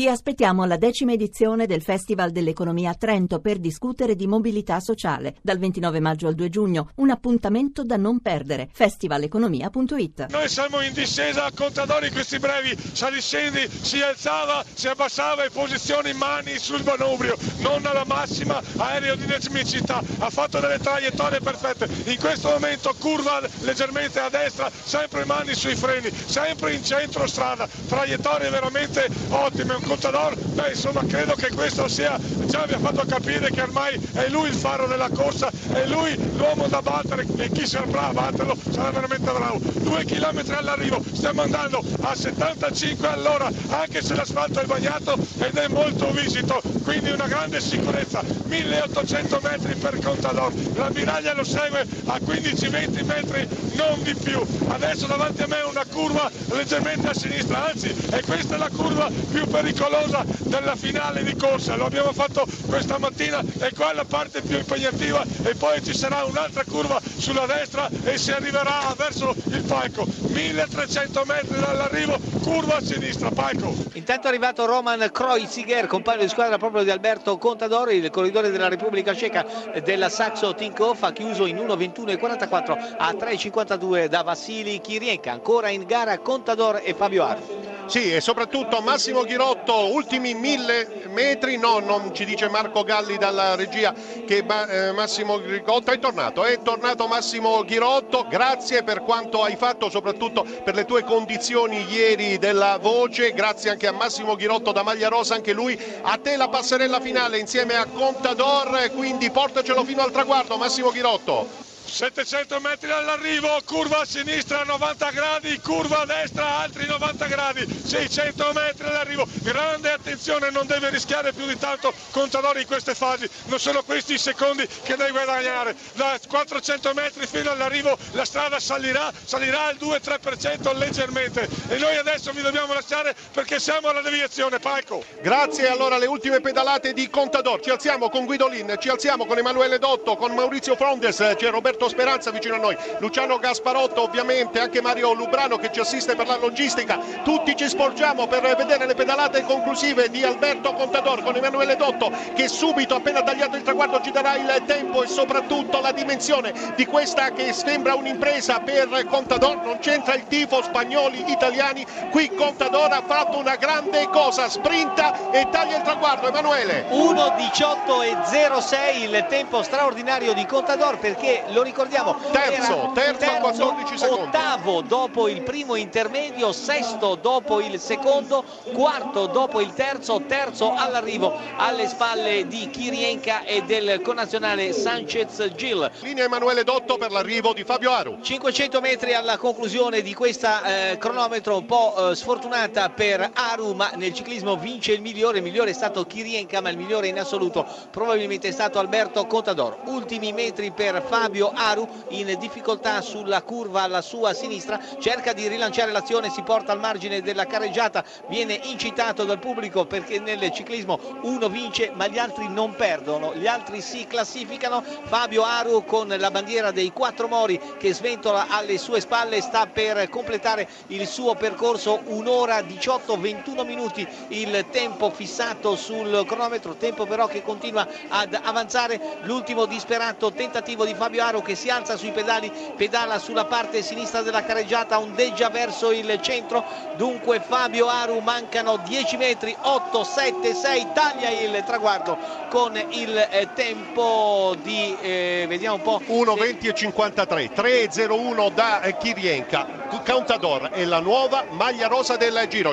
Vi aspettiamo alla decima edizione del Festival dell'Economia a Trento per discutere di mobilità sociale. Dal 29 maggio al 2 giugno, un appuntamento da non perdere. festivaleconomia.it Noi siamo in discesa a Contadori in questi brevi, saliscendi, si alzava, si abbassava e posizioni mani sul manubrio, non alla massima aerodinamicità, ha fatto delle traiettorie perfette. In questo momento curva leggermente a destra, sempre mani sui freni, sempre in centro strada, traiettorie veramente ottime Contador, beh insomma credo che questo sia, già vi ha fatto capire che ormai è lui il faro della corsa, è lui l'uomo da battere e chi saprà batterlo sarà veramente bravo. Due chilometri all'arrivo, stiamo andando a 75 all'ora, anche se l'asfalto è bagnato ed è molto visito, quindi una grande sicurezza, 1800 metri per Contador, la miraglia lo segue a 15-20 metri, non di più. Adesso davanti a me una curva leggermente a sinistra, anzi, e questa è la curva più pericolosa pericolosa della finale di corsa, lo abbiamo fatto questa mattina e qua è la parte più impegnativa e poi ci sarà un'altra curva sulla destra e si arriverà verso il palco, 1300 metri dall'arrivo, curva a sinistra, palco. Intanto è arrivato Roman Kreuziger, compagno di squadra proprio di Alberto Contadori, il corridore della Repubblica Ceca della Saxo Tinkoff, ha chiuso in 1.21.44 a 3.52 da Vassili Kirienka, ancora in gara Contador e Fabio Arfi. Sì, e soprattutto Massimo Ghirotto, ultimi mille metri, no, non ci dice Marco Galli dalla regia che eh, Massimo Ghirotto è tornato, è tornato Massimo Ghirotto, grazie per quanto hai fatto, soprattutto per le tue condizioni ieri della voce, grazie anche a Massimo Ghirotto da Maglia Rosa, anche lui, a te la passerella finale insieme a Contador, quindi portacelo fino al traguardo Massimo Ghirotto. 700 metri all'arrivo, curva a sinistra 90 gradi, curva a destra altri 90 gradi, 600 metri all'arrivo, grande attenzione, non deve rischiare più di tanto Contadori in queste fasi, non sono questi i secondi che deve guadagnare, da 400 metri fino all'arrivo la strada salirà, salirà al 2-3% leggermente. E noi adesso vi dobbiamo lasciare perché siamo alla deviazione, Palco. Grazie, allora le ultime pedalate di Contador, ci alziamo con Guidolin, ci alziamo con Emanuele Dotto, con Maurizio Frondes, c'è Roberto Roberto Speranza vicino a noi, Luciano Gasparotto ovviamente, anche Mario Lubrano che ci assiste per la logistica, tutti ci sporgiamo per vedere le pedalate conclusive di Alberto Contador con Emanuele Dotto che subito appena tagliato il traguardo ci darà il tempo e soprattutto la dimensione di questa che sembra un'impresa per Contador, non c'entra il tifo spagnoli, italiani, qui Contador ha fatto una grande cosa, sprinta e taglia il traguardo Emanuele. 1.18 e 06 il tempo straordinario di Contador perché lo ricordiamo. Terzo, terzo, terzo 14 secondi. Ottavo dopo il primo intermedio, sesto dopo il secondo, quarto dopo il terzo, terzo all'arrivo alle spalle di Kirienka e del connazionale Sanchez Gil. Linea Emanuele Dotto per l'arrivo di Fabio Aru. 500 metri alla conclusione di questa eh, cronometro un po' eh, sfortunata per Aru, ma nel ciclismo vince il migliore. Il migliore è stato Kirienka, ma il migliore in assoluto probabilmente è stato Alberto Contador. Ultimi metri per Fabio Aru in difficoltà sulla curva alla sua sinistra, cerca di rilanciare l'azione, si porta al margine della carreggiata, viene incitato dal pubblico perché nel ciclismo uno vince ma gli altri non perdono, gli altri si classificano, Fabio Aru con la bandiera dei quattro mori che sventola alle sue spalle sta per completare il suo percorso un'ora 18-21 minuti il tempo fissato sul cronometro, tempo però che continua ad avanzare, l'ultimo disperato tentativo di Fabio Aru che si alza sui pedali, pedala sulla parte sinistra della careggiata, ondeggia verso il centro, dunque Fabio Aru mancano 10 metri, 8, 7, 6, taglia il traguardo con il eh, tempo di, eh, vediamo un po'. 1.20 e 53, 3.01 da Kirienka, Countador è la nuova maglia rosa del giro.